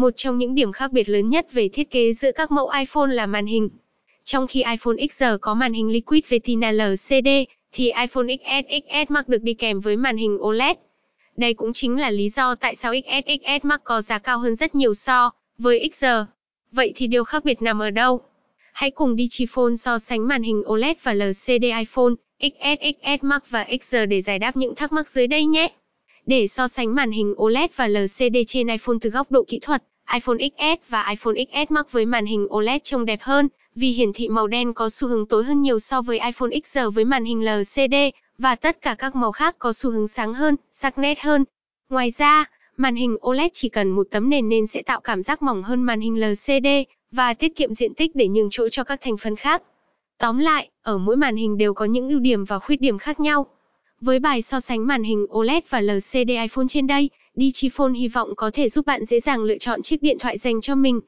Một trong những điểm khác biệt lớn nhất về thiết kế giữa các mẫu iPhone là màn hình. Trong khi iPhone XR có màn hình Liquid Retina LCD, thì iPhone XS XS Max được đi kèm với màn hình OLED. Đây cũng chính là lý do tại sao XS XS Max có giá cao hơn rất nhiều so với XR. Vậy thì điều khác biệt nằm ở đâu? Hãy cùng Digiphone so sánh màn hình OLED và LCD iPhone XS XS Max và XR để giải đáp những thắc mắc dưới đây nhé. Để so sánh màn hình OLED và LCD trên iPhone từ góc độ kỹ thuật, iPhone XS và iPhone XS Max với màn hình OLED trông đẹp hơn, vì hiển thị màu đen có xu hướng tối hơn nhiều so với iPhone XR với màn hình LCD, và tất cả các màu khác có xu hướng sáng hơn, sắc nét hơn. Ngoài ra, màn hình OLED chỉ cần một tấm nền nên sẽ tạo cảm giác mỏng hơn màn hình LCD, và tiết kiệm diện tích để nhường chỗ cho các thành phần khác. Tóm lại, ở mỗi màn hình đều có những ưu điểm và khuyết điểm khác nhau. Với bài so sánh màn hình OLED và LCD iPhone trên đây, Digiphone hy vọng có thể giúp bạn dễ dàng lựa chọn chiếc điện thoại dành cho mình.